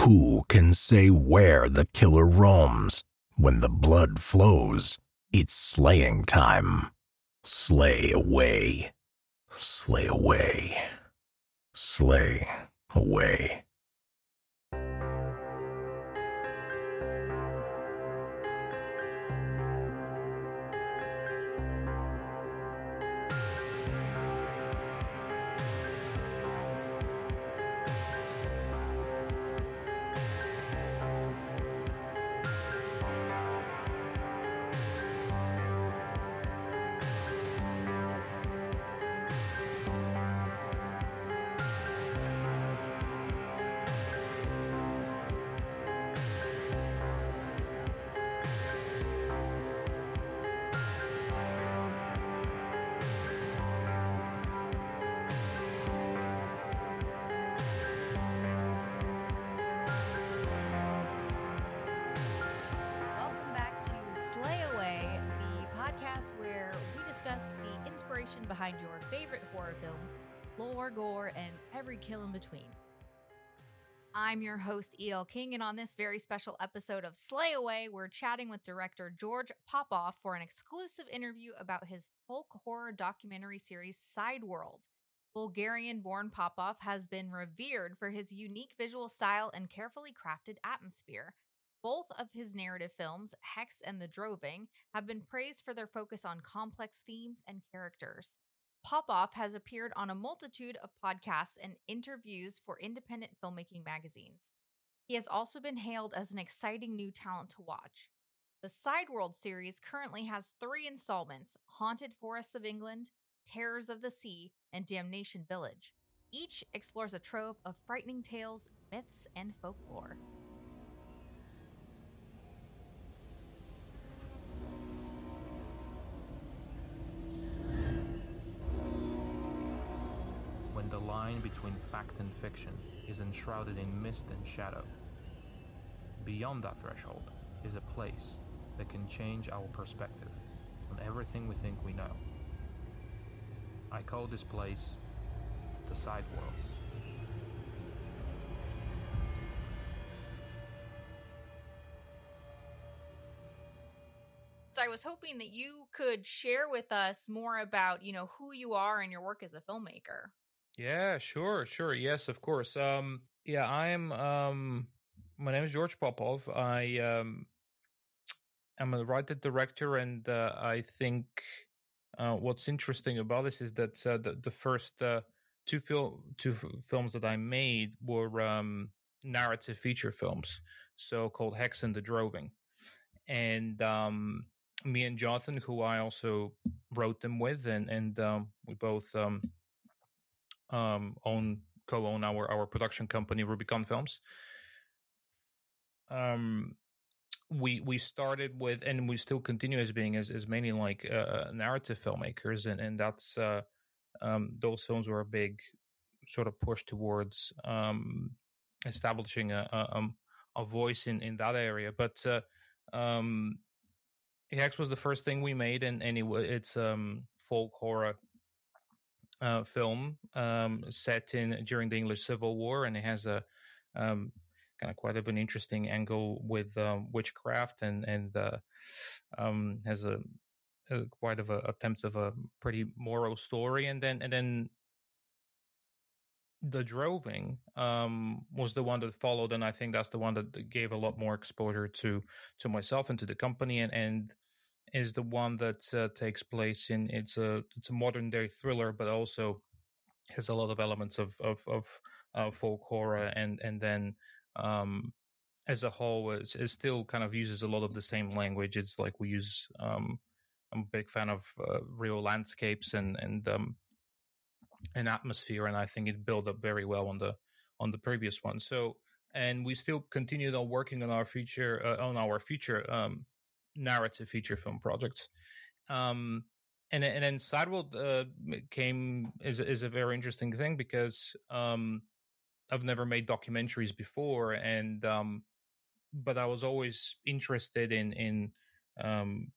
Who can say where the killer roams? When the blood flows, it's slaying time. Slay away. Slay away. Slay away. E.L. King, and on this very special episode of Slay Away, we're chatting with director George Popov for an exclusive interview about his folk horror documentary series Sideworld. Bulgarian born Popov has been revered for his unique visual style and carefully crafted atmosphere. Both of his narrative films, Hex and The Droving, have been praised for their focus on complex themes and characters. Popov has appeared on a multitude of podcasts and interviews for independent filmmaking magazines. He has also been hailed as an exciting new talent to watch. The Sideworld series currently has three installments Haunted Forests of England, Terrors of the Sea, and Damnation Village. Each explores a trove of frightening tales, myths, and folklore. when the line between fact and fiction is enshrouded in mist and shadow. Beyond that threshold is a place that can change our perspective on everything we think we know. I call this place the side world. So I was hoping that you could share with us more about, you know, who you are and your work as a filmmaker. Yeah, sure, sure. Yes, of course. Um, yeah, I'm. Um, my name is George Popov. I um, I'm a writer director, and uh, I think uh, what's interesting about this is that uh, the, the first uh, two two f- films that I made were um, narrative feature films, so called Hex and the Droving, and um, me and Jonathan, who I also wrote them with, and and um, we both um, um, own co-own our our production company Rubicon Films. Um, we we started with, and we still continue as being as, as mainly like uh, narrative filmmakers, and and that's uh, um, those films were a big sort of push towards um, establishing a, a um, a voice in in that area. But uh, um, Hex was the first thing we made, and it, it's um folk horror uh, film um, set in during the English Civil War, and it has a um, kind of quite of an interesting angle with um, witchcraft, and and uh, um, has a, a quite of a attempt of a pretty moral story, and then and then the droving um, was the one that followed, and I think that's the one that gave a lot more exposure to to myself and to the company, and and is the one that uh, takes place in it's a it's a modern day thriller, but also has a lot of elements of of of uh, folk horror, and and then um, as a whole, is it still kind of uses a lot of the same language. It's like we use. Um, I'm a big fan of uh, real landscapes and and um, an atmosphere, and I think it built up very well on the on the previous one. So, and we still continued on working on our future uh, on our future um, narrative feature film projects. Um, and and then Sideworld uh, came is is a very interesting thing because um, I've never made documentaries before, and um, but I was always interested in in um,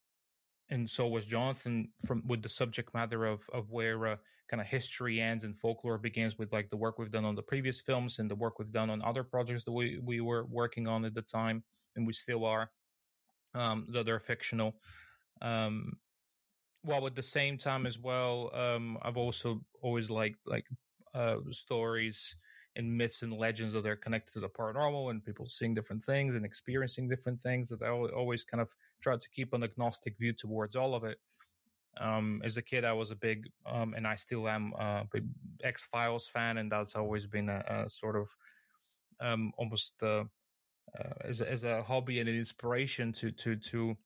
and so was Jonathan from with the subject matter of of where uh, kind of history ends and folklore begins with like the work we've done on the previous films and the work we've done on other projects that we we were working on at the time and we still are um, that are fictional. Um, while at the same time as well, um, I've also always liked like uh, stories and myths and legends that are connected to the paranormal and people seeing different things and experiencing different things that I always kind of tried to keep an agnostic view towards all of it. Um, as a kid, I was a big, um, and I still am a big X Files fan, and that's always been a, a sort of um, almost uh, uh, as as a hobby and an inspiration to to to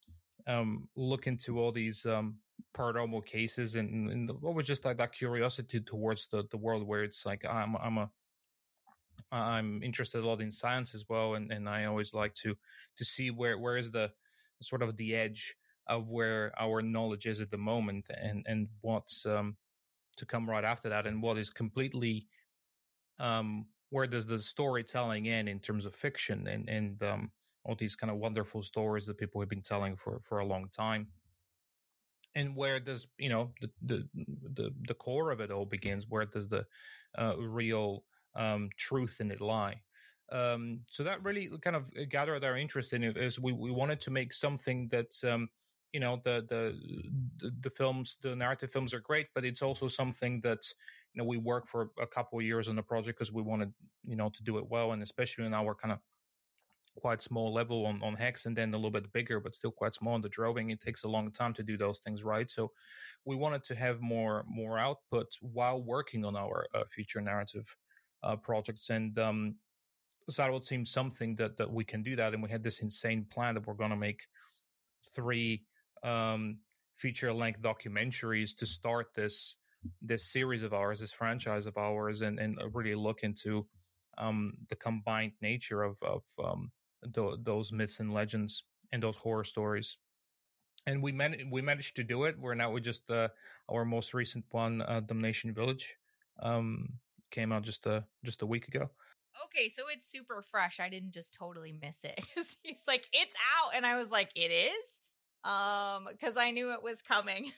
um, look into all these um, paranormal cases and, and what was just like that curiosity towards the, the world where it's like I'm I'm a I'm interested a lot in science as well, and, and I always like to to see where where is the sort of the edge of where our knowledge is at the moment, and and what's um, to come right after that, and what is completely um, where does the storytelling end in terms of fiction and and um, all these kind of wonderful stories that people have been telling for for a long time. And where does you know the the the, the core of it all begins where does the uh, real um, truth in it lie. Um, so that really kind of gathered our interest in it. Is we, we wanted to make something that um, you know the, the, the the films, the narrative films are great, but it's also something that you know we work for a couple of years on the project because we wanted you know to do it well, and especially in our kind of quite small level on, on hex and then a little bit bigger but still quite small on the droving it takes a long time to do those things right so we wanted to have more more output while working on our uh, future narrative uh, projects. And um, so that would seem something that that we can do that. And we had this insane plan that we're going to make three um, feature length documentaries to start this this series of ours, this franchise of ours, and and really look into um, the combined nature of of um, th- those myths and legends and those horror stories. And we man- we managed to do it. We're now with just uh, our most recent one, uh, Damnation Village. Um, came out just a just a week ago. Okay, so it's super fresh. I didn't just totally miss it he's like, "It's out," and I was like, "It is," um, because I knew it was coming,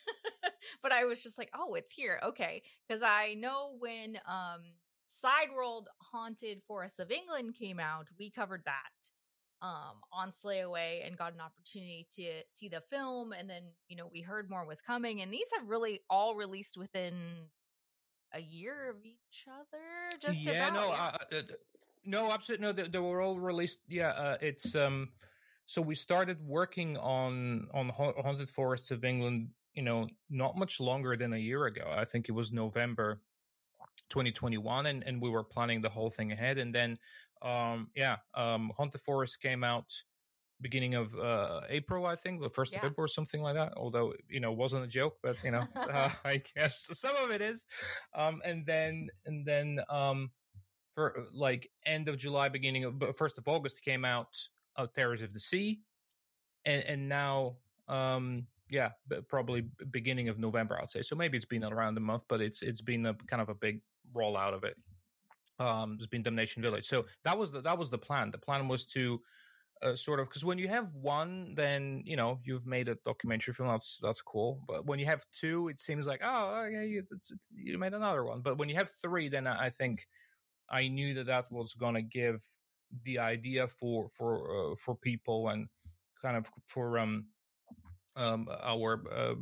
but I was just like, "Oh, it's here." Okay, because I know when um Sideworld Haunted Forests of England came out, we covered that um on Slay Away and got an opportunity to see the film and then you know we heard more was coming and these have really all released within a year of each other. Just yeah, about, no, yeah. uh, no, absolutely no. They, they, were all released. Yeah, uh, it's um. So we started working on on Haunted Forests of England. You know, not much longer than a year ago. I think it was November 2021, and and we were planning the whole thing ahead. And then, um, yeah, um, Haunted Forest came out beginning of uh, April, I think, the first yeah. of April or something like that. Although you know, wasn't a joke, but you know, uh, I guess some of it is. Um, and then and then um, for like end of July, beginning of first of August came out uh, Terrors of the Sea, and and now um, yeah, probably beginning of November, I'd say. So maybe it's been around a month, but it's it's been a kind of a big rollout of it. Um, there's been Damnation Village, so that was the that was the plan. The plan was to uh, sort of because when you have one, then you know you've made a documentary film. That's that's cool. But when you have two, it seems like oh yeah, you, it's, it's, you made another one. But when you have three, then I think I knew that that was going to give the idea for for uh, for people and kind of for um um, our uh,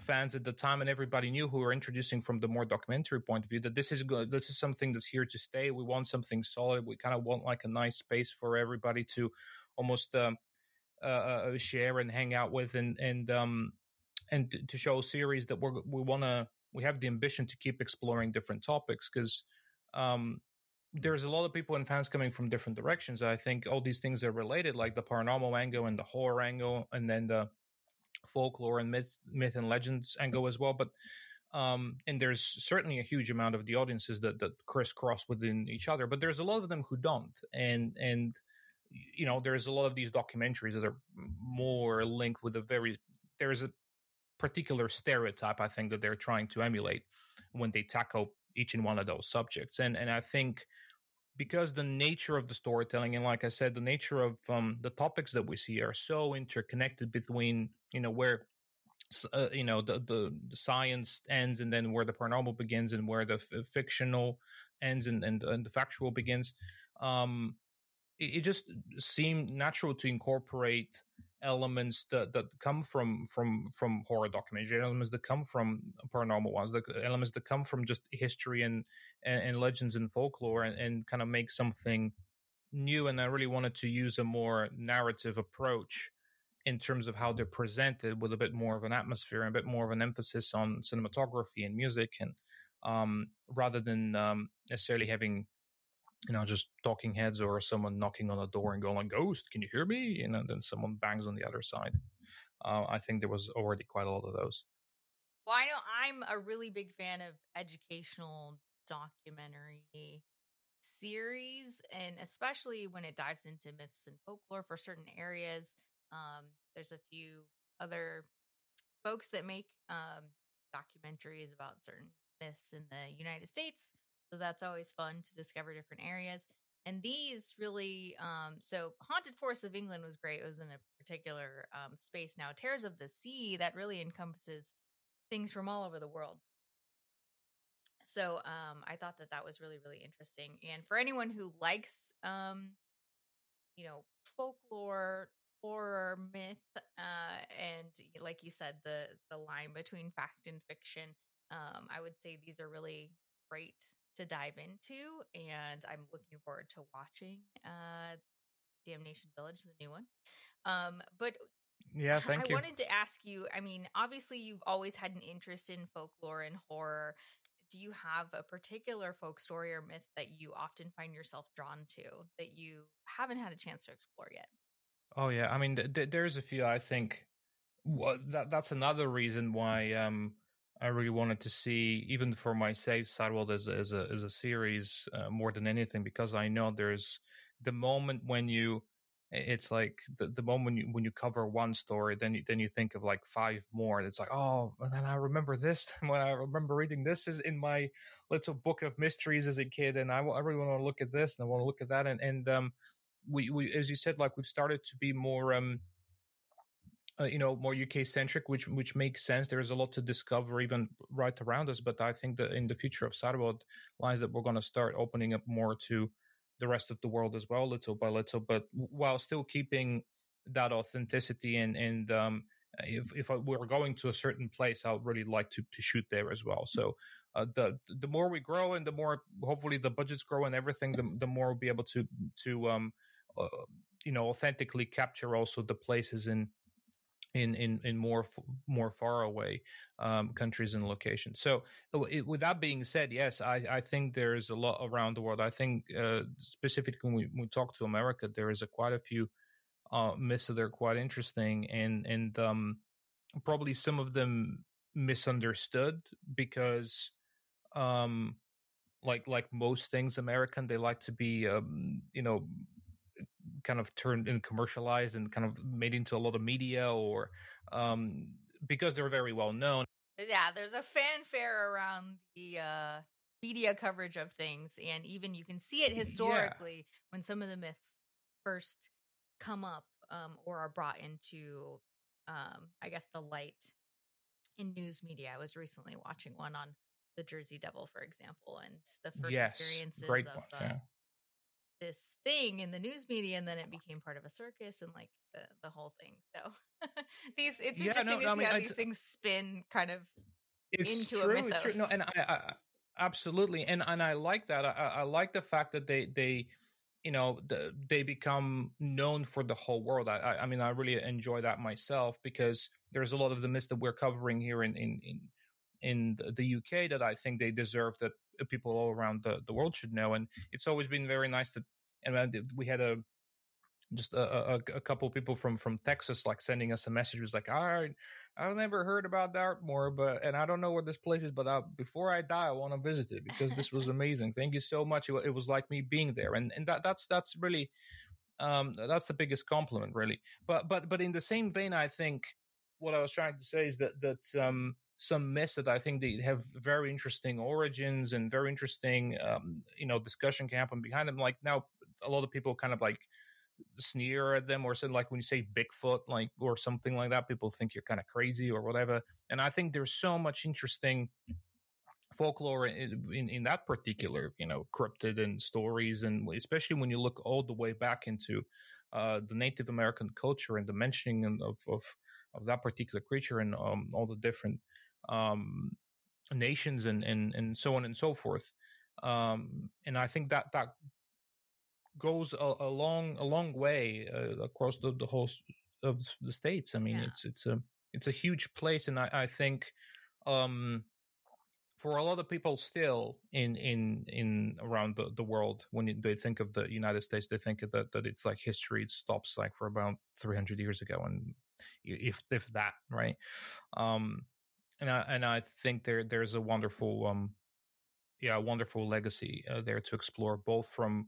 fans at the time and everybody knew who were introducing from the more documentary point of view that this is good. This is something that's here to stay. We want something solid. We kind of want like a nice space for everybody to almost uh, share and hang out with, and and um, and to show a series that we we want to we have the ambition to keep exploring different topics because um, there's a lot of people and fans coming from different directions. I think all these things are related, like the paranormal angle and the horror angle, and then the folklore and myth, myth and legends angle as well. But um, and there's certainly a huge amount of the audiences that that crisscross within each other. But there's a lot of them who don't, and and you know, there's a lot of these documentaries that are more linked with a very there's a particular stereotype I think that they're trying to emulate when they tackle each and one of those subjects. And and I think because the nature of the storytelling and like I said, the nature of um, the topics that we see are so interconnected between you know where uh, you know the, the, the science ends and then where the paranormal begins and where the f- fictional ends and, and, and the factual begins um it, it, just seemed natural to incorporate elements that, that come from from from horror documentary elements that come from paranormal ones the elements that come from just history and and, and legends and folklore and, and kind of make something new and i really wanted to use a more narrative approach in terms of how they're presented with a bit more of an atmosphere and a bit more of an emphasis on cinematography and music and um, rather than um, necessarily having you know just talking heads or someone knocking on a door and going ghost can you hear me and then someone bangs on the other side uh, i think there was already quite a lot of those well i know i'm a really big fan of educational documentary series and especially when it dives into myths and folklore for certain areas um, there's a few other folks that make um, documentaries about certain myths in the United States. So that's always fun to discover different areas. And these really, um, so Haunted Forests of England was great. It was in a particular um, space. Now, Terrors of the Sea, that really encompasses things from all over the world. So um, I thought that that was really, really interesting. And for anyone who likes, um, you know, folklore, horror myth uh, and like you said the the line between fact and fiction um, i would say these are really great to dive into and i'm looking forward to watching uh, damnation village the new one. Um, but yeah thank I you. i wanted to ask you i mean obviously you've always had an interest in folklore and horror. Do you have a particular folk story or myth that you often find yourself drawn to that you haven't had a chance to explore yet? Oh yeah, I mean, th- there's a few. I think well, that that's another reason why um, I really wanted to see, even for my safe World as a, as a as a series uh, more than anything, because I know there's the moment when you, it's like the, the moment when you when you cover one story, then you then you think of like five more. And it's like oh, and then I remember this when I remember reading this is in my little book of mysteries as a kid, and I, I really want to look at this and I want to look at that, and and um we, we as you said, like we've started to be more um uh, you know more UK centric, which which makes sense. There is a lot to discover even right around us, but I think that in the future of Sideworld lies that we're going to start opening up more to the rest of the world as well, little by little, but while still keeping that authenticity and and um, if if we're going to a certain place, I would really like to to shoot there as well. So. Uh, the the more we grow and the more hopefully the budgets grow and everything, the the more we'll be able to to um, uh, you know authentically capture also the places in in in, in more more far away um, countries and locations. So, uh, it, with that being said, yes, I, I think there's a lot around the world. I think uh, specifically when we, when we, talk to America, there is a quite a few uh, myths that are quite interesting, and and um, probably some of them misunderstood because um, like like most things American, they like to be um, you know kind of turned and commercialized and kind of made into a lot of media or um, because they're very well known. Yeah, there's a fanfare around the uh, media coverage of things, and even you can see it historically yeah. when some of the myths first come up um, or are brought into, um, I guess, the light in news media. I was recently watching one on the Jersey Devil, for example, and the first yes, experiences of one, uh, yeah this thing in the news media and then it became part of a circus and like the, the whole thing so these it's yeah, interesting no, to I see mean, how these things spin kind of it's into true, a mythos. It's true. No, and I, I, absolutely and and i like that I, I like the fact that they they you know the, they become known for the whole world I, I mean i really enjoy that myself because there's a lot of the myths that we're covering here in in in in the UK that I think they deserve that people all around the, the world should know. And it's always been very nice that, and we had a, just a, a, a couple people from, from Texas, like sending us a message was like, I, I've never heard about Dartmoor, but, and I don't know where this place is, but I, before I die, I want to visit it because this was amazing. Thank you so much. It, it was like me being there. And, and that, that's, that's really, um, that's the biggest compliment really. But, but, but in the same vein, I think what I was trying to say is that, that, um, some myths that I think they have very interesting origins and very interesting, um, you know, discussion can happen behind them. Like now, a lot of people kind of like sneer at them or something like when you say Bigfoot, like or something like that, people think you're kind of crazy or whatever. And I think there's so much interesting folklore in, in, in that particular, you know, cryptid and stories, and especially when you look all the way back into uh, the Native American culture and the mentioning of of, of that particular creature and um, all the different um, nations and, and and so on and so forth. Um, and I think that that goes a, a long a long way uh, across the, the whole of the states. I mean, yeah. it's it's a it's a huge place, and I, I think um, for a lot of people still in in in around the, the world when they think of the united states they think that that it's like history it stops like for about 300 years ago and if if that right um and i and i think there there's a wonderful um yeah wonderful legacy uh, there to explore both from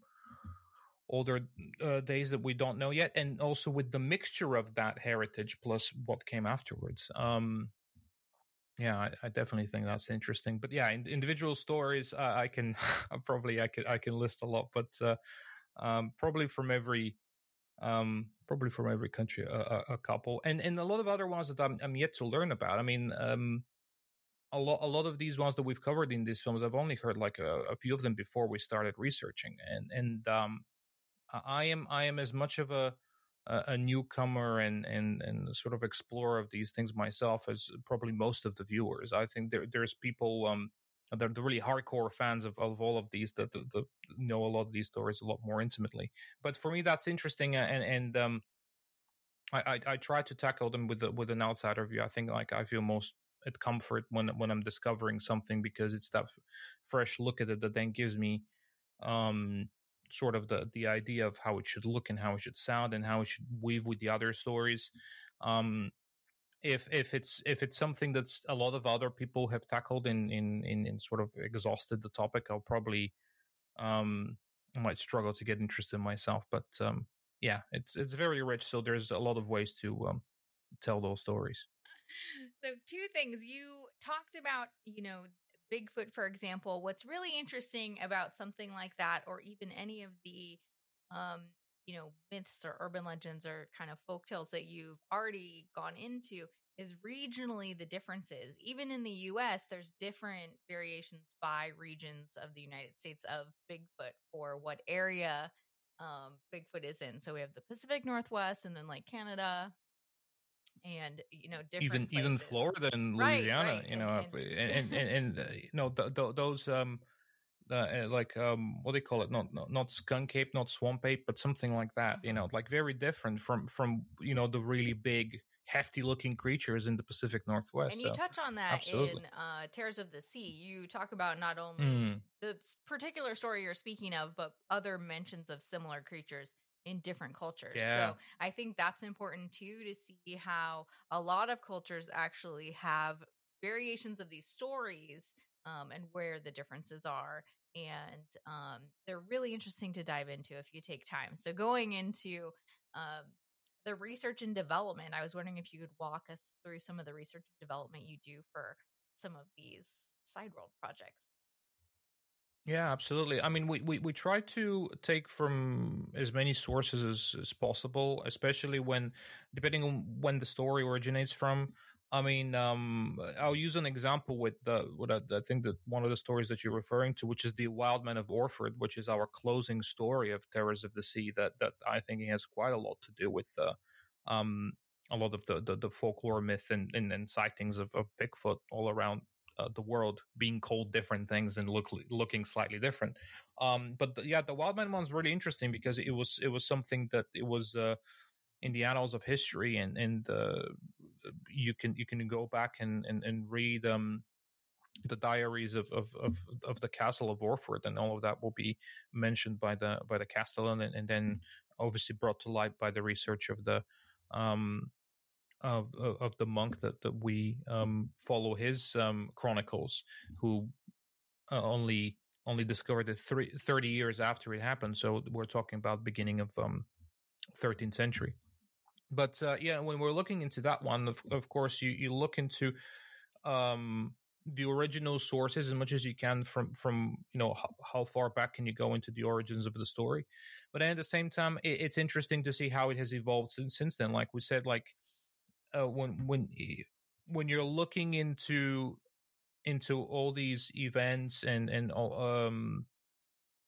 older uh, days that we don't know yet and also with the mixture of that heritage plus what came afterwards um yeah, I, I, definitely think that's interesting. But yeah, in, individual stories, uh, I can probably I can I can list a lot, but uh, um, probably from every um, probably from every country a, a, couple, and and a lot of other ones that I'm, I'm yet to learn about. I mean, um, a lot a lot of these ones that we've covered in these films, I've only heard like a, a few of them before we started researching, and and um, I am I am as much of a a, newcomer and, and and sort of explorer of these things myself as probably most of the viewers. I think there there's people um they're the really hardcore fans of, of all of these that, that, know a lot of these stories a lot more intimately. But for me, that's interesting, and and um, I, I, I try to tackle them with the, with an outsider view. I think like I feel most at comfort when when I'm discovering something because it's that f- fresh look at it that then gives me um sort of the the idea of how it should look and how it should sound and how it should weave with the other stories. Um, if if it's if it's something that's a lot of other people have tackled in in in, in sort of exhausted the topic, I'll probably um, I might struggle to get interested myself. But um, yeah, it's it's very rich, so there's a lot of ways to um, tell those stories. So two things you talked about, you know, Bigfoot, for example, what's really interesting about something like that, or even any of the, um, you know, myths or urban legends or kind of folk tales that you've already gone into, is regionally the differences. Even in the US, there's different variations by regions of the United States of Bigfoot for what area um, Bigfoot is in. So we have the Pacific Northwest and then like Canada, and you know even places. even Florida and Louisiana, right, right. you know, and and, and, and, and uh, you know th- th- those um uh, like um what do they call it not, not not skunk ape not swamp ape but something like that you mm-hmm. know like very different from from you know the really big hefty looking creatures in the Pacific Northwest. And you so, touch on that absolutely. in uh, Terrors of the Sea. You talk about not only mm. the particular story you're speaking of, but other mentions of similar creatures in different cultures. Yeah. So I think that's important too to see how a lot of cultures actually have variations of these stories um, and where the differences are. And um, they're really interesting to dive into if you take time. So going into um, the research and development, I was wondering if you could walk us through some of the research and development you do for some of these side world projects. Yeah, absolutely. I mean, we, we, we try to take from as many sources as, as possible, especially when, depending on when the story originates from. I mean, um, I'll use an example with the what I, I, think that one of the stories that you're referring to, which is the Wild Men of Orford, which is our closing story of Terrors of the Sea. That that I think has quite a lot to do with uh, um, a lot of the, the, the folklore myth and, and, and sightings of, of Bigfoot all around uh, the world being called different things and look looking slightly different. Um, but the, yeah, the Wildman one's really interesting because it was it was something that it was uh, in the annals of history, and and uh, you can you can go back and and, and read. Um, the diaries of, of, of, of, the castle of Orford and all of that will be mentioned by the by the castellan and, and then obviously brought to light by the research of the um, of of the monk that that we um, follow his um, chronicles, who uh, only only discovered it three, 30 years after it happened. So we're talking about beginning of um, 13th century. But uh, yeah, when we're looking into that one, of, of course, you you look into um, the original sources as much as you can from from you know how, how, far back can you go into the origins of the story. But at the same time it, it's interesting to see how it has evolved since since then. Like we said like uh, when when when you're looking into into all these events and and all, um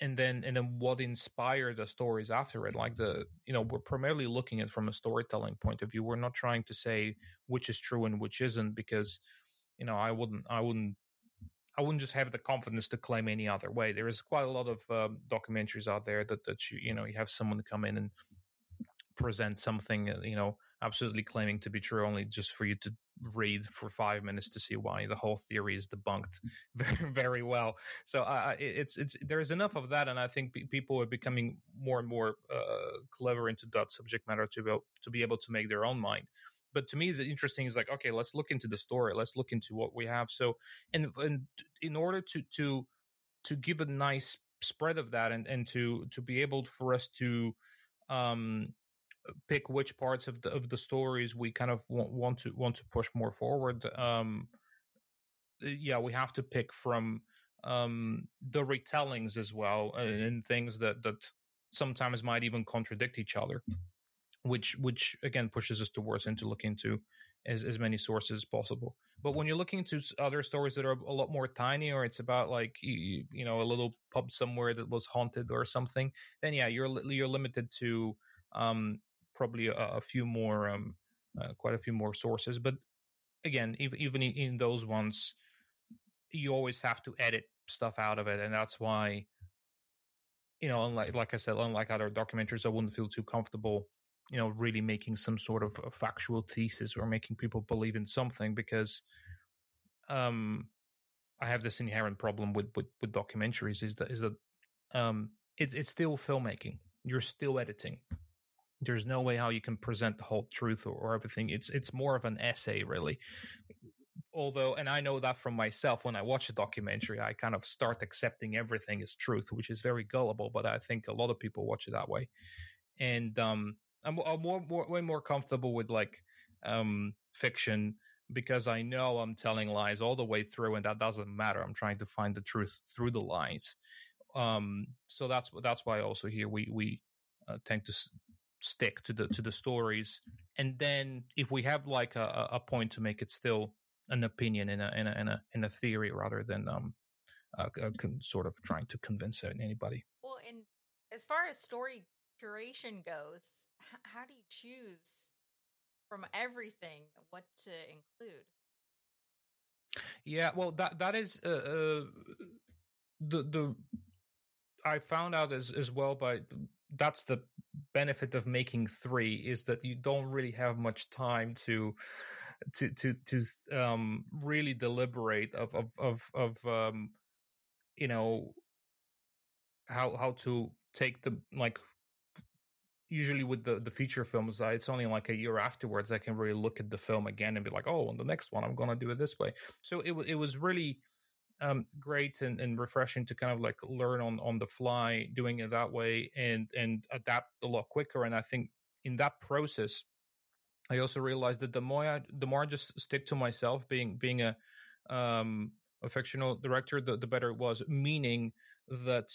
and then and then what inspired the stories after it? Like the you know we're primarily looking at from a storytelling point of view. We're not trying to say which is true and which isn't because you know i wouldn't i wouldn't i wouldn't just have the confidence to claim any other way. There is quite a lot of um, documentaries out there that that you you know you have someone come in and present something uh, you know absolutely claiming to be true only just for you to read for five minutes to see why the whole theory is debunked very very well. So uh, it's it's there's enough of that and i think people are becoming more and more uh, clever into that subject matter to be, to be able to make their own mind. But to me is interesting is like okay let's look into the story. Let's look into what we have. So and, and in order to to to give a nice spread of that and and to to be able for us to um pick which parts of the of the stories we kind of want, want to want to push more forward. Um, yeah, we have to pick from um, the retellings as well, and, and things that that sometimes might even contradict each other, which which again pushes us towards into look into as, as many sources as possible. But when you're looking to other stories that are a lot more tiny, or it's about like you, you know a little pub somewhere that was haunted or something, then yeah, you're you're limited to um, probably a, a few more, um, uh, quite a few more sources. But again, even even in those ones, you always have to edit stuff out of it, and that's why, you know, unlike like I said, unlike other documentaries, I wouldn't feel too comfortable, you know, really making some sort of factual thesis or making people believe in something because, um, I have this inherent problem with with, with documentaries is that is that um, it's it's still filmmaking. You're still editing there's no way how you can present the whole truth or, or everything. It's it's more of an essay, really. Although, and I know that from myself when I watch a documentary, I kind of start accepting everything as truth, which is very gullible. But I think a lot of people watch it that way, and um, I'm, I'm more, more way more comfortable with like um, fiction because I know I'm telling lies all the way through, and that doesn't matter. I'm trying to find the truth through the lies. Um, so that's that's why also here we we uh, tend to stick to the to the stories. And then if we have like a, a point to make it still an opinion in a in a in a, in a theory rather than um uh, uh, sort of trying to convince anybody. Well and as far as story curation goes h- how do you choose from everything what to include? Yeah well that that is uh, uh the the i found out as as well by that's the benefit of making three is that you don't really have much time to to to to um really deliberate of of of of um you know how how to take the like usually with the the feature films it's only like a year afterwards i can really look at the film again and be like oh on the next one i'm gonna do it this way. So it, it was really um, great and, and refreshing to kind of like learn on on the fly doing it that way and and adapt a lot quicker. And i think in that process i also realized that the more I, the more i just stick to myself being being a um a fictional director the, the better it was meaning that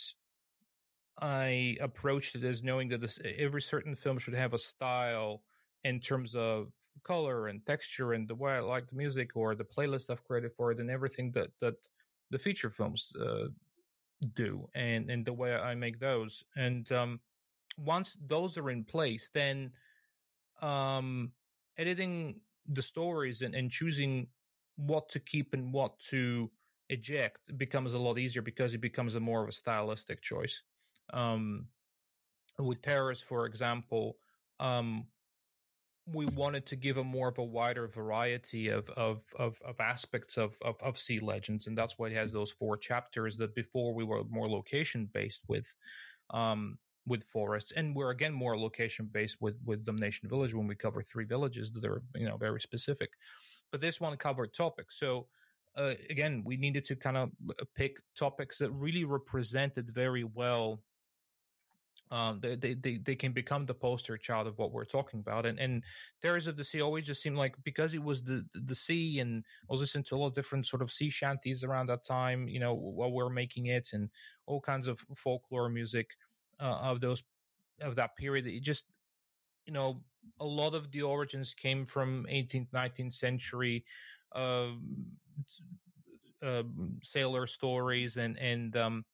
i approached it as knowing that this every certain film should have a style in terms of color and texture and the way I like the music or the playlist I've created for it and everything that that the feature films uh, do and and the way I make those. And um, once those are in place, then um, editing the stories and, and choosing what to keep and what to eject becomes a lot easier because it becomes a more of a stylistic choice. Um, with Terrors, for example, um, we wanted to give a more of a wider variety of of of, of aspects of, of, of sea legends, and that's why it has those four chapters. That before we were more location based with um, with forests, and we're again more location based with with Damnation Village when we cover three villages that are you know very specific. But this one covered topics, so. Uh, again, we needed to kind of uh, pick topics that really represented very well um, they, they, they, they can become the poster child of what we're talking about. And, and Terrors of the Sea always just seemed like because it was the, the sea and I was listening to a lot of different sort of sea shanties around that time, you know, while we are making it and all kinds of folklore music uh, of those, of that period. It just, you know, a lot of the origins came from 18th, 19th century, uh, uh, sailor stories and, and, um,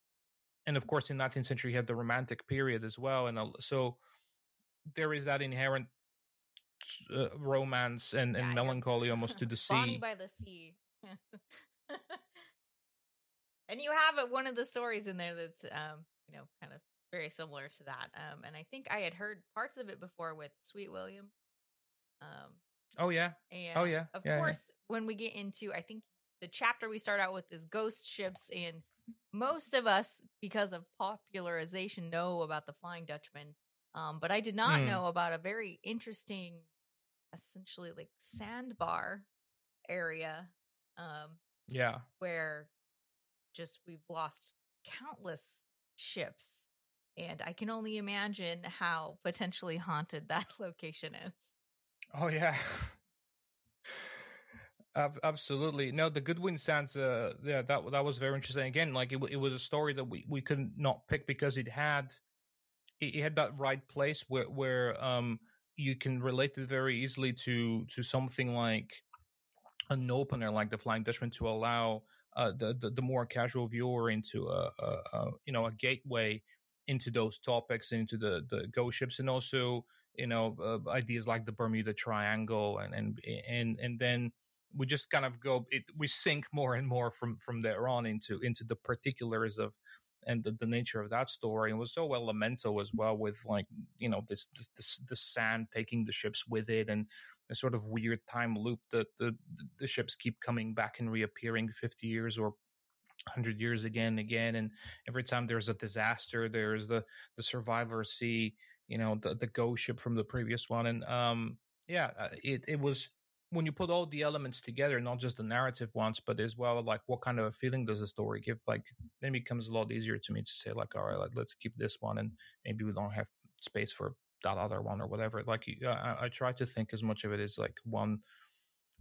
and of course in 19th century you have the romantic period as well and so there is that inherent uh, romance and, and yeah, melancholy almost to the sea. Bonnie by the sea. And you have one of the stories in there that's um you know kind of very similar to that um and i think i had heard parts of it before with sweet william um oh yeah. Oh yeah. of yeah, course yeah. when we get into i think the chapter we start out with is ghost ships and most of us, because of popularization, know about the Flying Dutchman. Um, but I did not mm. know about a very interesting, essentially like sandbar area. Um, yeah, where just we've lost countless ships, and I can only imagine how potentially haunted that location is. Oh yeah. Absolutely. No, the Goodwin Sands, uh, yeah, that that was very interesting. Again, like it, it was a story that we, we could not pick because it had it, it had that right place where where um you can relate it very easily to to something like an opener like the Flying Dutchman to allow uh, the, the, the more casual viewer into a, a, a, you know a gateway into those topics into the the ghost ships and also you know uh, ideas like the Bermuda Triangle and and and and then we just kind of go it, we sink more and more from from there on into into the particulars of and the, the nature of that story. And was so elemental as well with like you know this, this, this the sand taking the ships with it and a sort of weird time loop that the the ships keep coming back and reappearing 50 years or 100 years again and again. And every time there's a disaster there's the the survivor see you know the the ghost ship from the previous one. And um yeah uh, it it was when you put all the elements together, not just the narrative ones, but as well, like what kind of a feeling does the story give? Like then it becomes a lot easier to me to say, like, all right, like, let's keep this one, and maybe we don't have space for that other one or whatever. Like I, I try to think as much of it as like one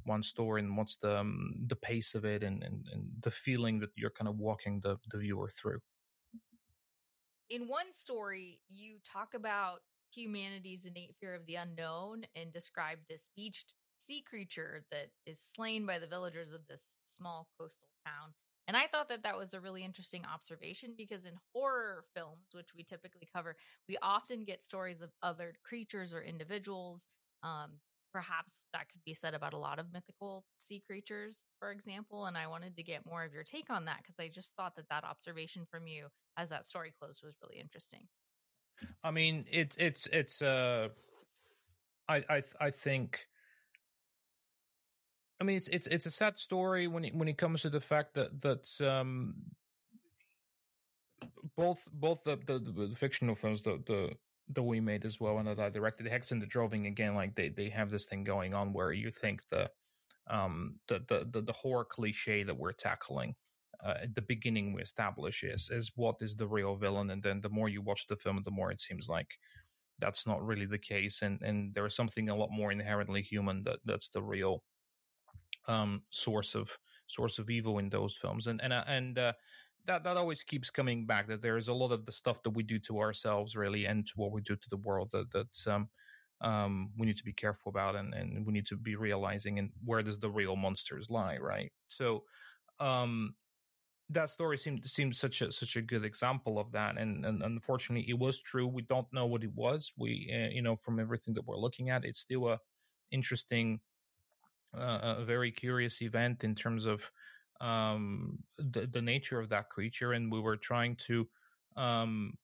one story and what's the um, the pace of it and, and and the feeling that you're kind of walking the the viewer through. In one story, you talk about humanity's innate fear of the unknown and describe this beached sea creature that is slain by the villagers of this small coastal town. And I thought that that was a really interesting observation because in horror films, which we typically cover, we often get stories of other creatures or individuals. Um, perhaps that could be said about a lot of mythical sea creatures, for example. And I wanted to get more of your take on that because I just thought that that observation from you as that story closed was really interesting. I mean, it's it's it's uh, I I I think I mean, it's it's it's a sad story when it when it comes to the fact that that um, both both the, the, the fictional films the the that we made as well and that I directed Hex and the Droving again like they they have this thing going on where you think the um the the the, the horror cliche that we're tackling uh, at the beginning we establish is is what is the real villain? And then the more you watch the film the more it seems like that's not really the case. And and there is something a lot more inherently human that that's the real um, source of source of evil in those films, and and uh, and uh, that that always keeps coming back. That there is a lot of the stuff that we do to ourselves, really, and to what we do to the world that that's um, um, we need to be careful about, and and we need to be realizing and where does the real monsters lie, right? So. Um, that story seemed seemed such a such a good example of that, and, and unfortunately, it was true. We don't know what it was. We, uh, you know, from everything that we're looking at, it's still a interesting a very curious event in terms of um, the, the nature of that creature, and we were trying to um,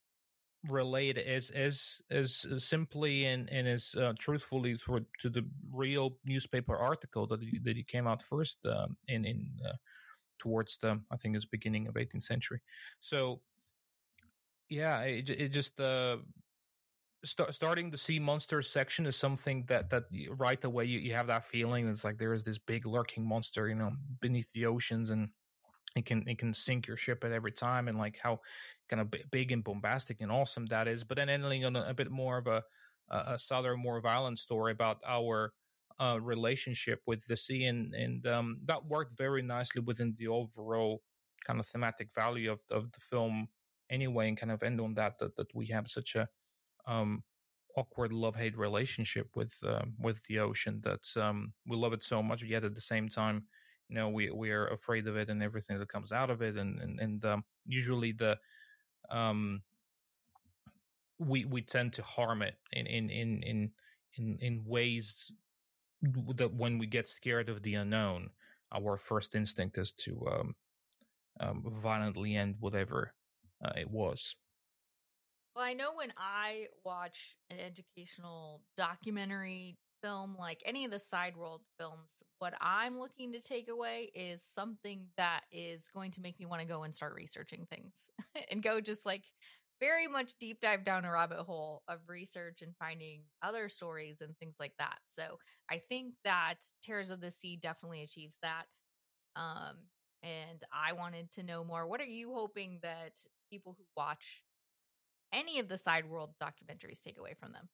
relate as as as simply and and as uh, truthfully to, to the real newspaper article that that came out first um, in in uh, towards the I think it's beginning of 18th century. So yeah, it, it just uh, start, starting the sea monster section is something that that right away you, you have that feeling it's like there is this big lurking monster you know beneath the oceans and it can it can sink your ship at every time and like how kind of big and bombastic and awesome that is. But then ending on a, a bit more of a a southern more violent story about our uh, relationship with the sea and and um, that worked very nicely within the overall kind of thematic value of of the film anyway and kind of end on that that, that we have such a um, awkward love hate relationship with uh, with the ocean that um, we love it so much yet at the same time you know we we are afraid of it and everything that comes out of it and and, and um, usually the um we we tend to harm it in in in in in, in ways that when we get scared of the unknown our first instinct is to um, um violently end whatever uh, it was well i know when i watch an educational documentary film, like any of the Sideworld films, what I'm looking to take away is something that is going to make me want to go and start researching things and go just like very much deep dive down a rabbit hole of research and finding other stories and things like that. So I think that Terrors of the Sea definitely achieves that. Um, and I wanted to know more. What are you hoping that people who watch any of the Sideworld documentaries take away from them?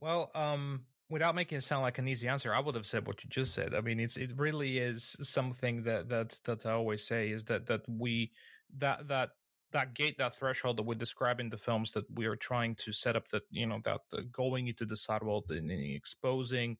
Well, um, without making it sound like an easy answer, I would have said what you just said. I mean, it's it really is something that that that I always say is that that we that that that gate that threshold that we describe in the films that we are trying to set up that you know that the going into the Sideworld and, and exposing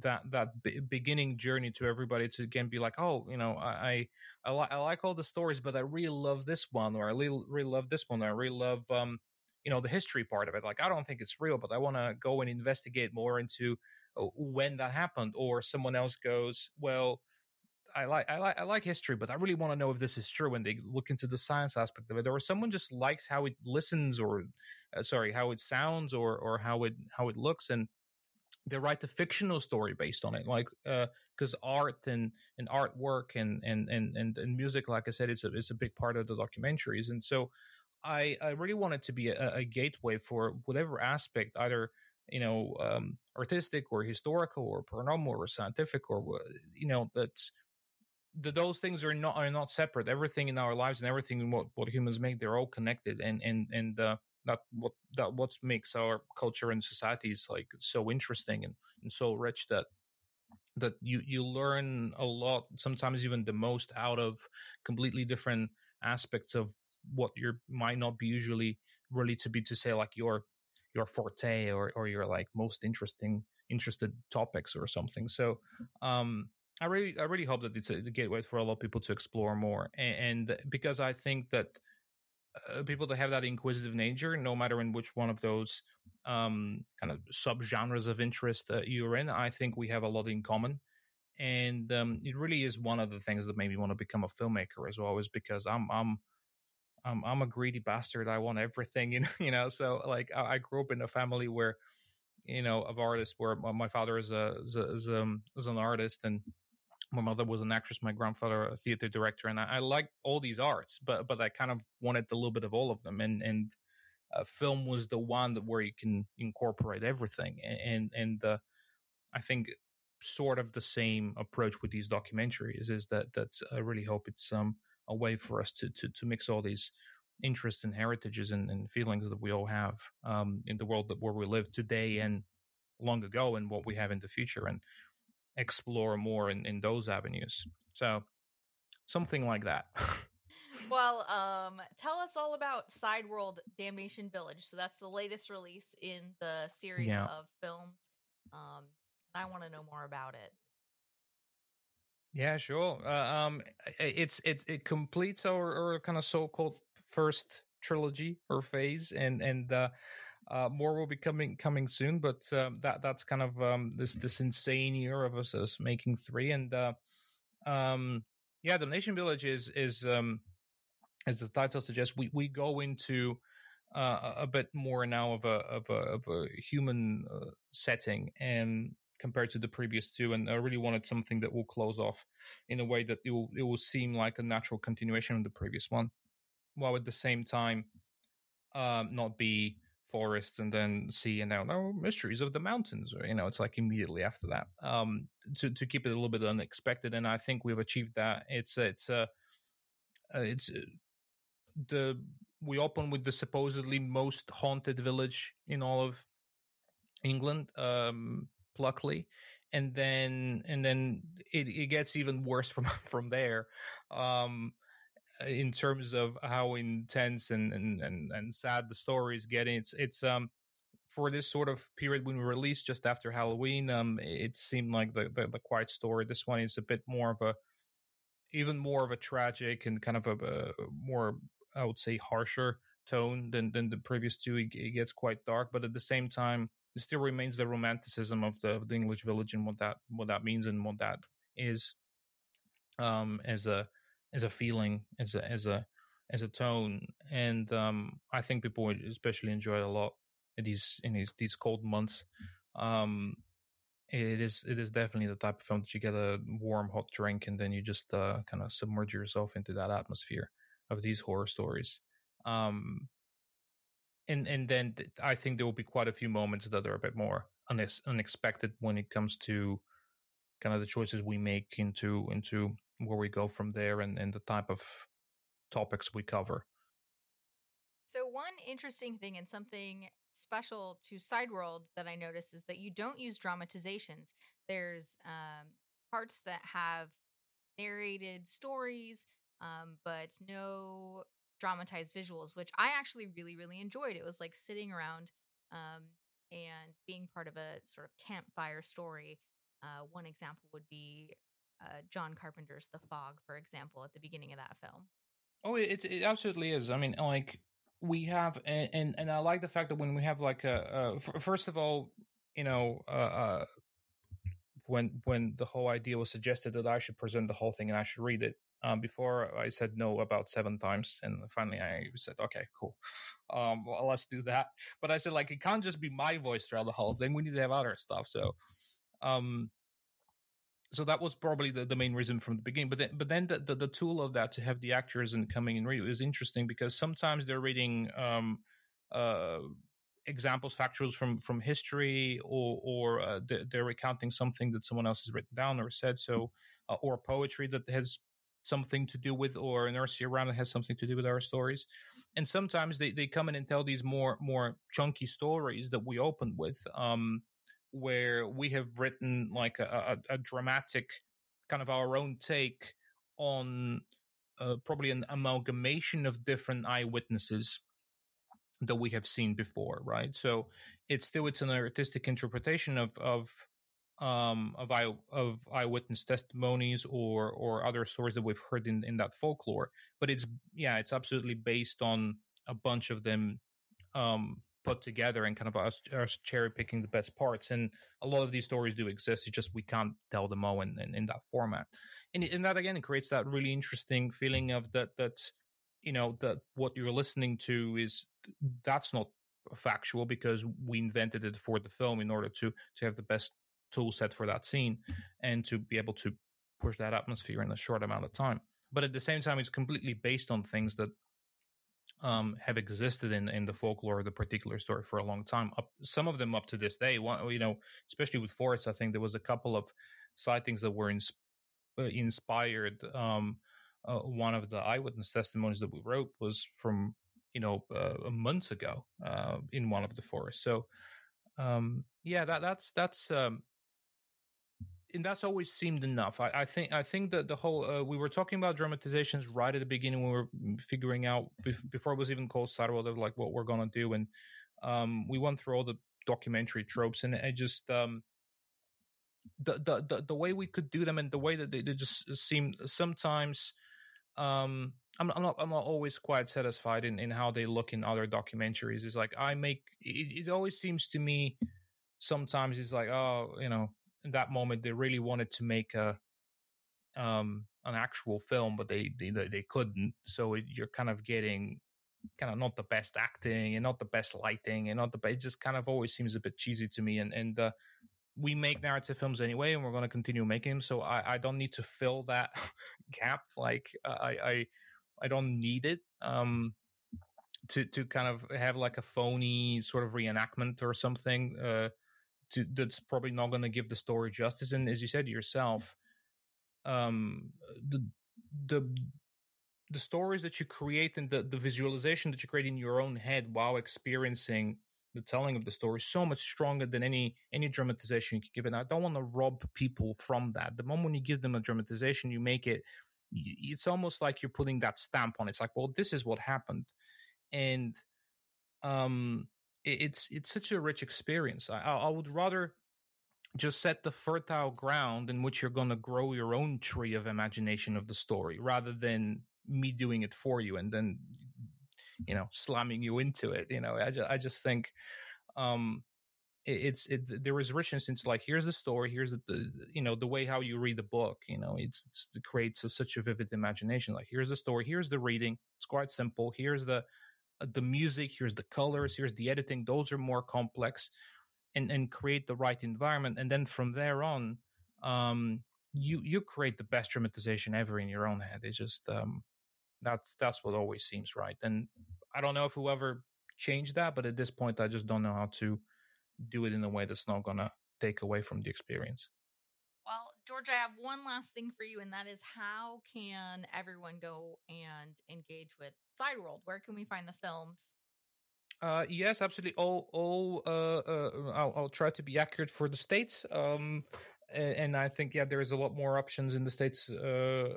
that that b- beginning journey to everybody to again be like oh you know i I, li- I like all the stories but i really love this one or i really, really love this one or i really love um you know the history part of it like i don't think it's real but i want to go and investigate more into uh, when that happened or someone else goes well I like I like I like history, but I really want to know if this is true. When they look into the science aspect of it, or someone just likes how it listens, or uh, sorry, how it sounds, or or how it how it looks, and they write the fictional story based on it. Like because uh, art and and artwork and, and and and and music, like I said, it's a it's a big part of the documentaries, and so I, I really want it to be a, a gateway for whatever aspect, either you know um, artistic or historical or paranormal or scientific or you know that's that those things are not are not separate. Everything in our lives and everything in what, what humans make, they're all connected, and and and uh, that what that what makes our culture and societies like so interesting and, and so rich that that you you learn a lot, sometimes even the most out of completely different aspects of what you might not be usually really to be to say like your your forte or or your like most interesting interested topics or something. So um I really I really hope that it's a gateway for a lot of people to explore more and, and because I think that uh, people that have that inquisitive nature, no matter in which one of those um, kind of subgenres of interest uh, you're in, I think we have a lot in common. And um, it really is one of the things that made me want to become a filmmaker as well, is because I'm I'm I'm, I'm a greedy bastard. I want everything, you know. You know, so like I, I grew up in a family where, you know, of artists. Where my father is a is, a, is, um, is an artist, and my mother was an actress. My grandfather a theater director, and I, I liked all these arts, but but I kind of wanted a little bit of all of them, and and uh, film was the one that where you can incorporate everything, and and uh, I think sort of the same approach with these documentaries is that that I really hope it's um a way for us to to, to mix all these interests and heritages and, and feelings that we all have um, in the world that where we live today and long ago and what we have in the future and explore more in, in those avenues so something like that well um tell us all about Sideworld damnation village so that's the latest release in the series yeah. of films um i want to know more about it yeah, sure. Uh, um, it's it it completes our, our kind of so-called first trilogy or phase, and and uh, uh, more will be coming coming soon. But um, that that's kind of um, this this insane year of us, us making three, and uh, um, yeah, Damnation Village is is um, as the title suggests, we we go into uh, a bit more now of a of a of a human uh, setting, and compared to the previous two, and I really wanted something that will close off in a way that it will it will seem like a natural continuation of the previous one, while at the same time um, not be forests and then sea and now no mysteries of the mountains or you know it's like immediately after that. Um to to keep it a little bit unexpected and i think we've achieved that. It's it's uh, uh it's uh, the we open with the supposedly most haunted village in all of england um pluckley and then and then it, it gets even worse from from there. Um in terms of how intense and, and, and, and sad the story is getting. It's it's um for this sort of period when we released just after Halloween, um, it seemed like the, the, the quiet story. This one is a bit more of a, even more of a tragic and kind of a, a more, I would say, harsher tone than than the previous two. It, it, gets quite dark, but at the same time, it still remains the romanticism of the, of the English village and what that what that means and what that is, um, as a as a feeling, as a as a as a tone, and um, I think people would especially enjoy it a lot in these in these these cold months. Um, it is it is definitely the type of film that you get a warm hot drink and then you just uh, kind of submerge yourself into that atmosphere of these horror stories. Um, and and then th- I think there will be quite a few moments that are a bit more unexpected when it comes to kind of the choices we make into into where we go from there and, and the type of topics we cover. So, one interesting thing and something special to Sideworld that I noticed is that you don't use dramatizations. There's um, parts that have narrated stories, um, but no dramatized visuals, which I actually really, really enjoyed. It was like sitting around um, and being part of a sort of campfire story. Uh, one example would be uh, John Carpenter's The Fog, for example, at the beginning of that film. Oh, it, it absolutely is. I mean, like we have, and and, I like the fact that when we have like a, a first of all, you know, uh, uh, when when the whole idea was suggested that I should present the whole thing and I should read it. Um, before I said no about seven times, and finally I said, "Okay, cool, um, well, let's do that." But I said, like, it can't just be my voice throughout the whole thing. We need to have other stuff. So, um, so that was probably the, the main reason from the beginning. But then, but then the, the, the tool of that to have the actors and coming and read is interesting because sometimes they're reading um, uh, examples, factuals from from history, or or uh, they're recounting something that someone else has written down or said. So, uh, or poetry that has something to do with, or an nursery around that has something to do with our stories. And sometimes they, they come in and tell these more more chunky stories that we open with. Um, where we have written like a, a, a dramatic kind of our own take on uh, probably an amalgamation of different eyewitnesses that we have seen before, right? So it's still it's an artistic interpretation of of um, of eye of eyewitness testimonies or or other stories that we've heard in in that folklore, but it's yeah, it's absolutely based on a bunch of them um, put together and kind of us, us cherry picking the best parts. And a lot of these stories do exist. It's just we can't tell them all in, in, in that format. And, and that again, it creates that really interesting feeling of that, that, you know, that what you're listening to is that's not factual because we invented it for the film in order to, to have the best tool set for that scene and to be able to push that atmosphere in a short amount of time. But at the same time, it's completely based on things that um, have existed in in the folklore of the particular story for a long time. Up, some of them up to this day. One, you know, especially with forests, I think there was a couple of sightings that were uh, inspired. Um, uh, one of the eyewitness testimonies that we wrote was from you know uh, months ago uh, in one of the forests. So um, yeah, that that's that's um, and that's always seemed enough. I, I, think I think that the whole uh, we were talking about dramatizations right at the beginning when we were figuring out before it was even called Sideworld of like what we're gonna do, and um, we went through all the documentary tropes, and I just um, the, the the the way we could do them and the way that they, they just seem sometimes. Um, I'm, I'm not I'm not always quite satisfied in, in how they look in other documentaries. It's like I make it, it always seems to me sometimes it's like oh you know in that moment they really wanted to make a um an actual film but they they they couldn't. So it, you're kind of getting kind of not the best acting and not the best lighting and not the best, it just kind of always seems a bit cheesy to me. And and uh, we make narrative films anyway and we're going to continue making them so i i don't need to fill that gap. Like i i i don't need it um to to kind of have like a phony sort of reenactment or something uh, to that's probably not going to give the story justice. And as you said yourself, um, the the the stories that you create and the, the visualization that you create in your own head while experiencing the telling of the story is so much stronger than any any dramatization you can give it. I don't want to rob people from that. The moment you give them a dramatization, you make it. It's almost like you're putting that stamp on. It. It's like, well, this is what happened, and um, it's it's such a rich experience. I, I would rather just set the fertile ground in which you're going to grow your own tree of imagination of the story rather than me doing it for you and then you know slamming you into it you know i just, I just think um it, it's it there is richness into like here's the story here's the, the, you know the way how you read the book you know it's, it's it creates a, such a vivid imagination like here's the story here's the reading it's quite simple here's the the music here's the colors here's the editing those are more complex and and create the right environment and then from there on um you you create the best dramatization ever in your own head it's just um that's that's what always seems right. And I don't know if whoever changed that, but at this point, I just don't know how to do it in a way that's not gonna take away from the experience. George, I have one last thing for you, and that is how can everyone go and engage with Sideworld? Where can we find the films? Uh, yes, absolutely. All, all. Uh, uh, I'll, I'll try to be accurate for the states. Um, and I think yeah, there is a lot more options in the states uh,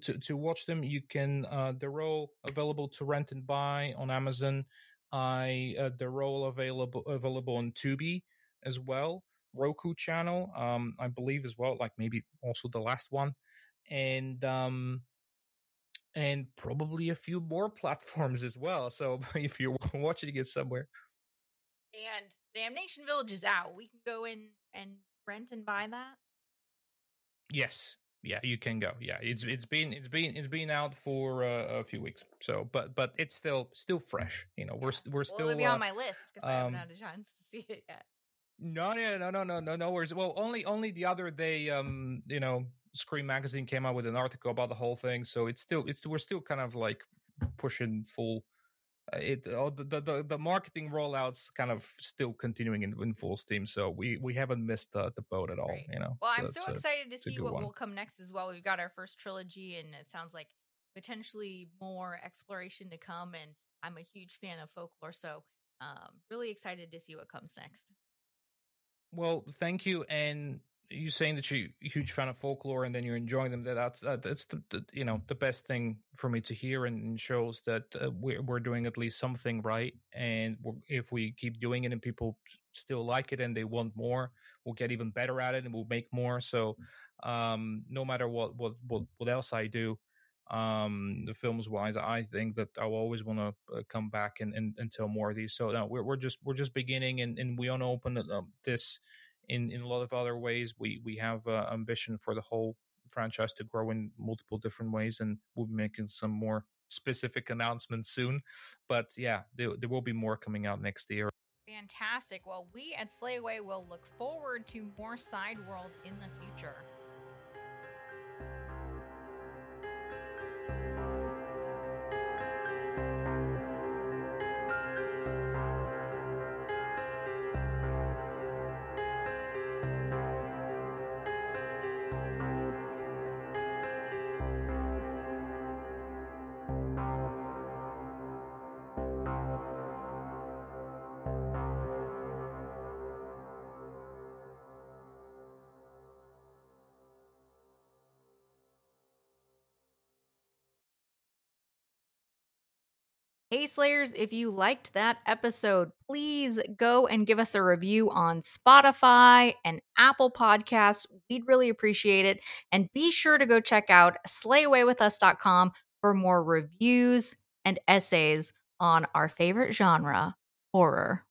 to to watch them. You can uh, they're all available to rent and buy on Amazon. I uh, they're all available available on Tubi as well, Roku channel, um, I believe as well. Like maybe also the last one, and um, and probably a few more platforms as well. So if you're watching it somewhere, and Damnation Village is out, we can go in and rent and buy that. Yes, yeah, you can go. Yeah, it's it's been it's been it's been out for uh, a few weeks. So, but but it's still still fresh. You know, we're we're still well, it'll be uh, on my list because um, I haven't um had a chance to see it yet. No, no, no, no, no, no, no worries. Well, only only the other day, um, you know, Screen magazine came out with an article about the whole thing. So it's still it's we're still kind of like pushing full uh, it uh, the, the the marketing rollouts kind of still continuing in, in full steam so we we haven't missed the, the boat at all right. you know well so i'm so excited to see what one. will come next as well we've got our first trilogy and it sounds like potentially more exploration to come and i'm a huge fan of folklore so um really excited to see what comes next well thank you and you saying that you're a huge fan of folklore and then you're enjoying them that that's that's the, the, you know the best thing for me to hear and shows that uh, we're, we're doing at least something right and if we keep doing it and people still like it and they want more we'll get even better at it and we'll make more. So um, no matter what what what, what else i do um the films wise i think that i'll always want to uh, come back and, and, and tell more of these so no, we're, we're just we're just beginning and, and we want to open uh, this in in a lot of other ways. We we have uh, ambition for the whole franchise to grow in multiple different ways, and we'll be making some more specific announcements soon. But yeah, there, there will be more coming out next year. Fantastic. Well, we at Slay Away will look forward to more Side World in the future. Hey Slayers, if you liked that episode, please go and give us a review on Spotify and Apple Podcasts. We'd really appreciate it. And be sure to go check out slayawaywithus.com for more reviews and essays on our favorite genre, horror.